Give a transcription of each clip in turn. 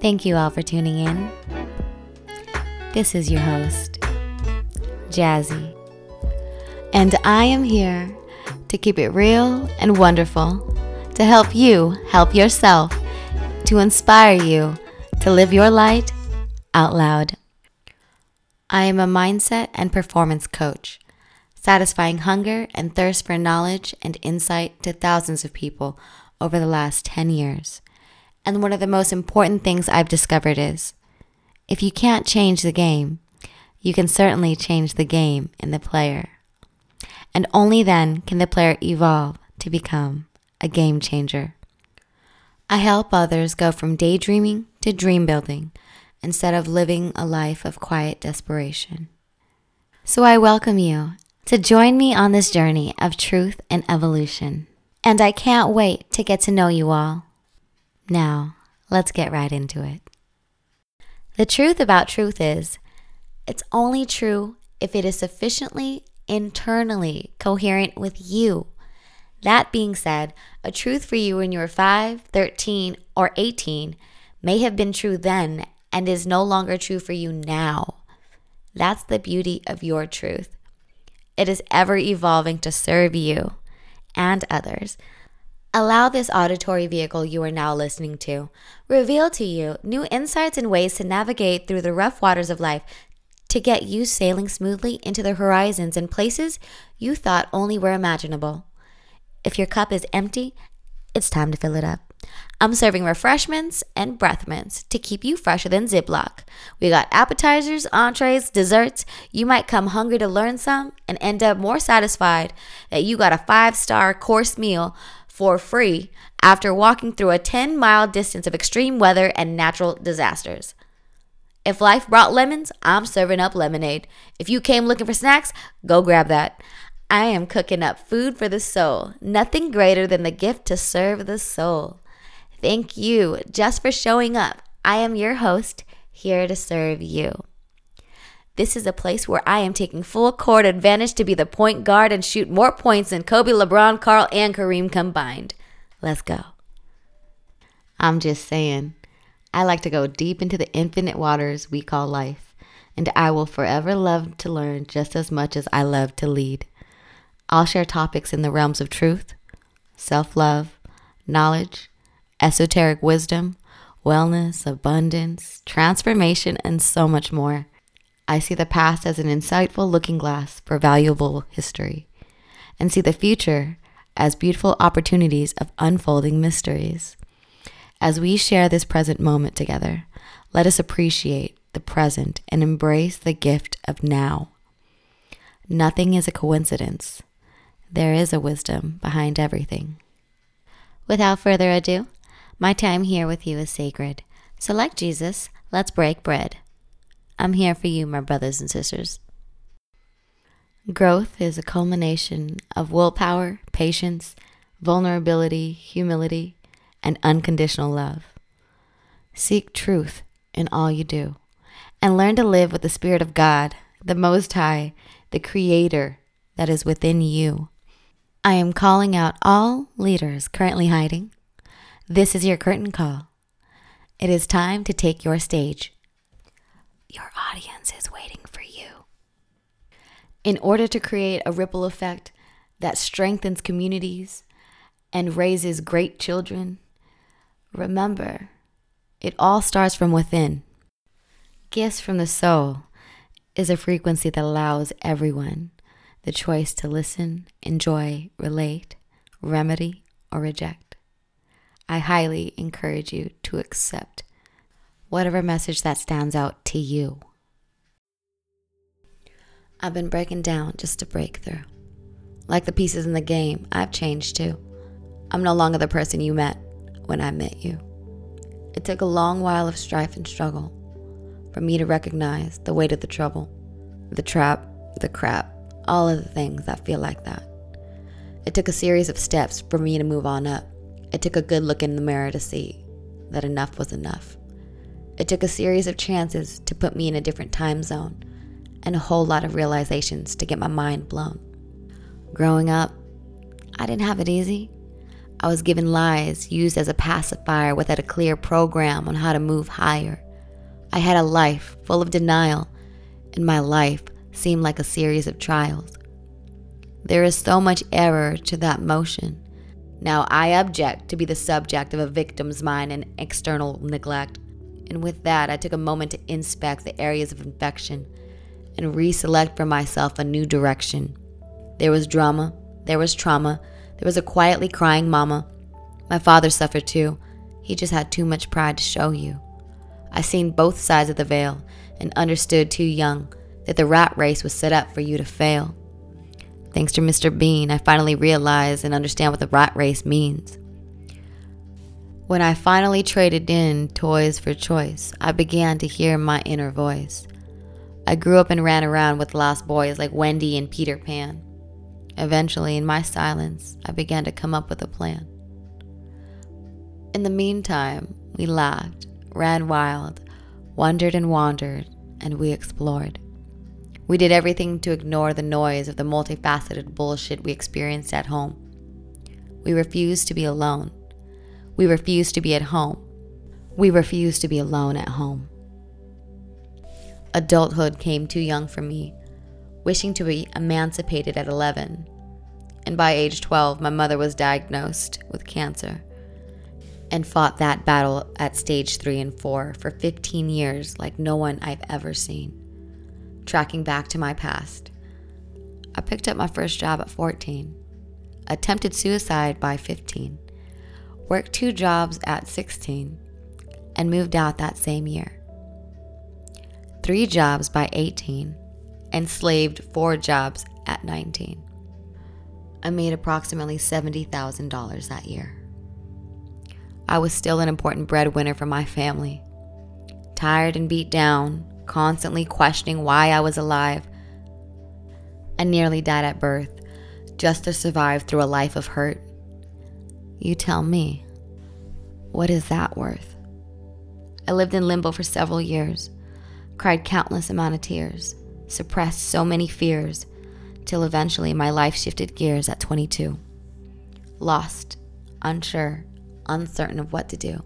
Thank you all for tuning in. This is your host, Jazzy, and I am here to keep it real and wonderful, to help you help yourself, to inspire you to live your light out loud. I am a mindset and performance coach, satisfying hunger and thirst for knowledge and insight to thousands of people over the last 10 years. And one of the most important things I've discovered is if you can't change the game, you can certainly change the game in the player. And only then can the player evolve to become a game changer. I help others go from daydreaming to dream building instead of living a life of quiet desperation. So I welcome you to join me on this journey of truth and evolution. And I can't wait to get to know you all. Now, let's get right into it. The truth about truth is, it's only true if it is sufficiently internally coherent with you. That being said, a truth for you when you were 5, 13, or 18 may have been true then and is no longer true for you now. That's the beauty of your truth. It is ever evolving to serve you and others. Allow this auditory vehicle you are now listening to reveal to you new insights and ways to navigate through the rough waters of life to get you sailing smoothly into the horizons and places you thought only were imaginable. If your cup is empty, it's time to fill it up. I'm serving refreshments and breath mints to keep you fresher than Ziploc. We got appetizers, entrees, desserts. You might come hungry to learn some and end up more satisfied that you got a five star course meal for free after walking through a 10 mile distance of extreme weather and natural disasters. If life brought lemons, I'm serving up lemonade. If you came looking for snacks, go grab that. I am cooking up food for the soul. Nothing greater than the gift to serve the soul. Thank you just for showing up. I am your host, here to serve you. This is a place where I am taking full court advantage to be the point guard and shoot more points than Kobe, LeBron, Karl, and Kareem combined. Let's go. I'm just saying, I like to go deep into the infinite waters we call life, and I will forever love to learn just as much as I love to lead. I'll share topics in the realms of truth, self love, knowledge, esoteric wisdom, wellness, abundance, transformation, and so much more. I see the past as an insightful looking glass for valuable history, and see the future as beautiful opportunities of unfolding mysteries. As we share this present moment together, let us appreciate the present and embrace the gift of now. Nothing is a coincidence. There is a wisdom behind everything. Without further ado, my time here with you is sacred. So, like Jesus, let's break bread. I'm here for you, my brothers and sisters. Growth is a culmination of willpower, patience, vulnerability, humility, and unconditional love. Seek truth in all you do and learn to live with the Spirit of God, the Most High, the Creator that is within you. I am calling out all leaders currently hiding. This is your curtain call. It is time to take your stage. Your audience is waiting for you. In order to create a ripple effect that strengthens communities and raises great children, remember, it all starts from within. Gifts from the soul is a frequency that allows everyone the choice to listen, enjoy, relate, remedy, or reject. I highly encourage you to accept whatever message that stands out to you. I've been breaking down just to break through. Like the pieces in the game, I've changed too. I'm no longer the person you met when I met you. It took a long while of strife and struggle for me to recognize the weight of the trouble, the trap, the crap, all of the things that feel like that. It took a series of steps for me to move on up. It took a good look in the mirror to see that enough was enough. It took a series of chances to put me in a different time zone and a whole lot of realizations to get my mind blown. Growing up, I didn't have it easy. I was given lies used as a pacifier without a clear program on how to move higher. I had a life full of denial, and my life seemed like a series of trials. There is so much error to that motion. Now I object to be the subject of a victim's mind and external neglect. And with that, I took a moment to inspect the areas of infection and reselect for myself a new direction. There was drama, there was trauma, there was a quietly crying mama. My father suffered too. He just had too much pride to show you. I seen both sides of the veil and understood too young that the rat race was set up for you to fail. Thanks to Mr. Bean, I finally realized and understand what the rat race means. When I finally traded in toys for choice, I began to hear my inner voice. I grew up and ran around with lost boys like Wendy and Peter Pan. Eventually, in my silence, I began to come up with a plan. In the meantime, we laughed, ran wild, wondered and wandered, and we explored. We did everything to ignore the noise of the multifaceted bullshit we experienced at home. We refused to be alone. We refused to be at home. We refused to be alone at home. Adulthood came too young for me, wishing to be emancipated at 11. And by age 12, my mother was diagnosed with cancer and fought that battle at stage 3 and 4 for 15 years like no one I've ever seen. Tracking back to my past, I picked up my first job at 14, attempted suicide by 15, worked two jobs at 16, and moved out that same year. Three jobs by 18, enslaved four jobs at 19. I made approximately $70,000 that year. I was still an important breadwinner for my family. Tired and beat down, constantly questioning why I was alive. I nearly died at birth just to survive through a life of hurt. You tell me, what is that worth? I lived in limbo for several years, cried countless amount of tears, suppressed so many fears, till eventually my life shifted gears at 22. Lost, unsure, uncertain of what to do.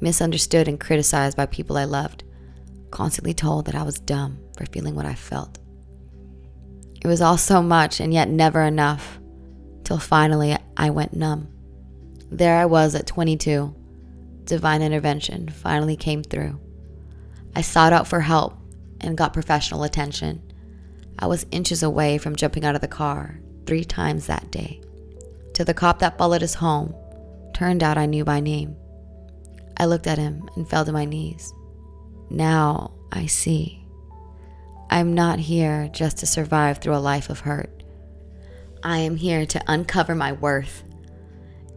Misunderstood and criticized by people I loved, constantly told that I was dumb for feeling what I felt. It was all so much and yet never enough, till finally I went numb. There I was at 22. Divine intervention finally came through. I sought out for help and got professional attention. I was inches away from jumping out of the car three times that day. To the cop that followed us home, turned out I knew by name. I looked at him and fell to my knees. Now I see. I'm not here just to survive through a life of hurt. I am here to uncover my worth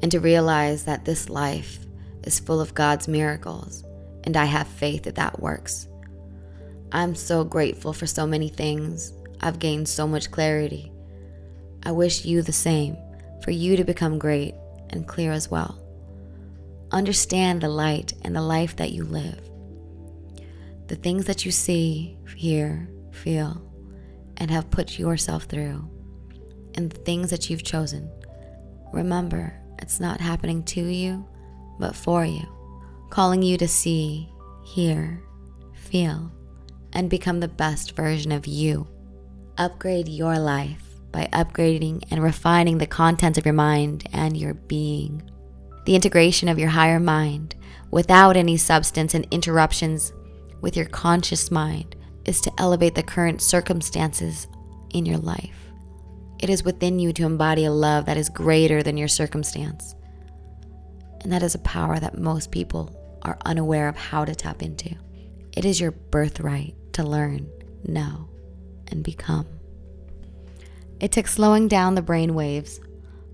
and to realize that this life is full of God's miracles, and I have faith that that works. I'm so grateful for so many things. I've gained so much clarity. I wish you the same, for you to become great and clear as well. Understand the light and the life that you live. The things that you see, hear, feel, and have put yourself through, and the things that you've chosen. Remember, it's not happening to you, but for you, calling you to see, hear, feel, and become the best version of you. Upgrade your life by upgrading and refining the contents of your mind and your being. The integration of your higher mind without any substance and interruptions with your conscious mind is to elevate the current circumstances in your life. It is within you to embody a love that is greater than your circumstance. And that is a power that most people are unaware of how to tap into. It is your birthright to learn, know, and become. It took slowing down the brain waves,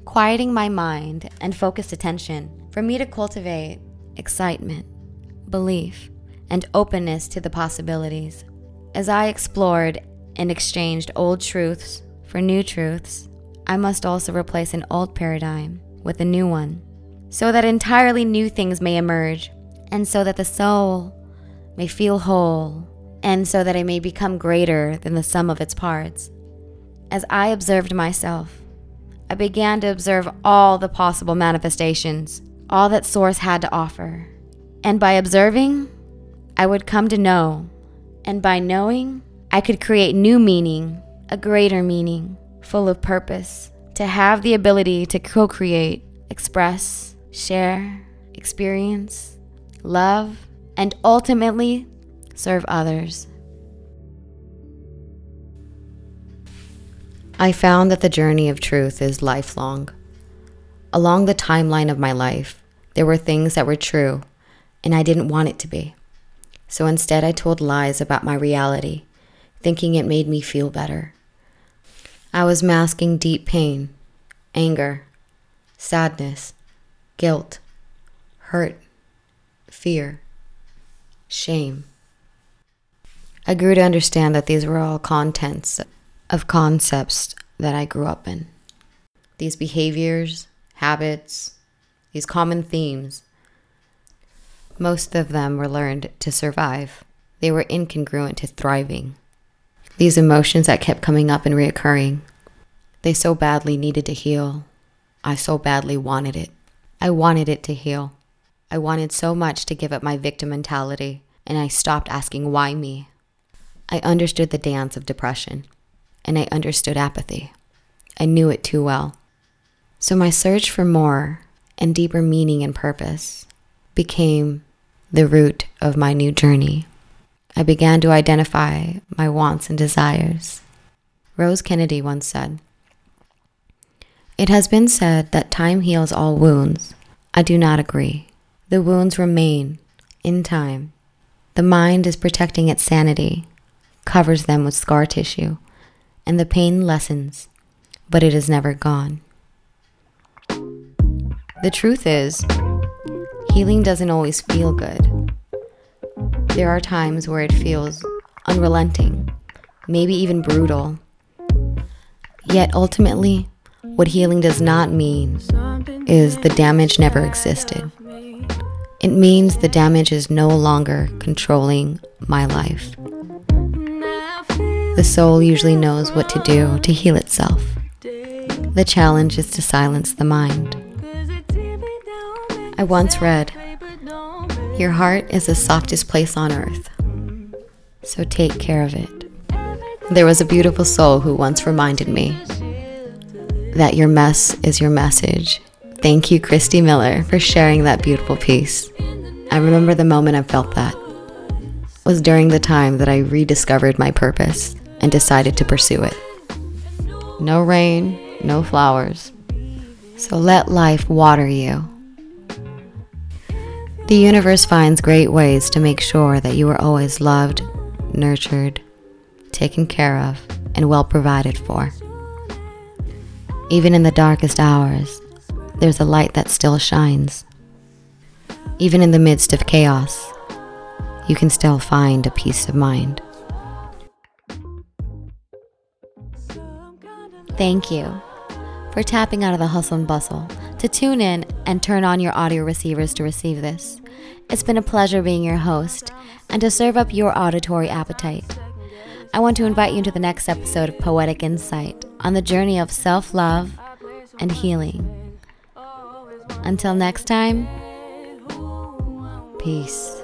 quieting my mind and focused attention for me to cultivate excitement, belief, and openness to the possibilities. As I explored and exchanged old truths for new truths, I must also replace an old paradigm with a new one, so that entirely new things may emerge, and so that the soul may feel whole and so that it may become greater than the sum of its parts. As I observed myself, I began to observe all the possible manifestations, all that Source had to offer. And by observing, I would come to know. And by knowing, I could create new meaning, a greater meaning, full of purpose, to have the ability to co create, express, share, experience, love, and ultimately serve others. I found that the journey of truth is lifelong. Along the timeline of my life, there were things that were true, and I didn't want it to be. So instead, I told lies about my reality, thinking it made me feel better. I was masking deep pain, anger, sadness, guilt, hurt, fear, shame. I grew to understand that these were all contents of concepts that I grew up in. These behaviors, habits, these common themes, most of them were learned to survive. They were incongruent to thriving. These emotions that kept coming up and reoccurring, they so badly needed to heal. I so badly wanted it. I wanted it to heal. I wanted so much to give up my victim mentality, and I stopped asking why me. I understood the dance of depression, and I understood apathy. I knew it too well. So my search for more and deeper meaning and purpose became the root of my new journey. I began to identify my wants and desires. Rose Kennedy once said, It has been said that time heals all wounds. I do not agree. The wounds remain in time. The mind is protecting its sanity covers them with scar tissue, and the pain lessens, but it is never gone. The truth is, healing doesn't always feel good. There are times where it feels unrelenting, maybe even brutal. Yet ultimately, what healing does not mean is the damage never existed. It means the damage is no longer controlling my life. The soul usually knows what to do to heal itself. The challenge is to silence the mind. I once read, Your heart is the softest place on earth, so take care of it. There was a beautiful soul who once reminded me that your mess is your message. Thank you, Christy Miller, for sharing that beautiful piece. I remember the moment I felt that was during the time that I rediscovered my purpose and decided to pursue it. No rain, no flowers. So let life water you. The universe finds great ways to make sure that you are always loved, nurtured, taken care of, and well provided for. Even in the darkest hours, there's a light that still shines. Even in the midst of chaos, you can still find a peace of mind. Thank you for tapping out of the hustle and bustle to tune in and turn on your audio receivers to receive this. It's been a pleasure being your host and to serve up your auditory appetite. I want to invite you into the next episode of Poetic Insight on the journey of self love and healing. Until next time, peace.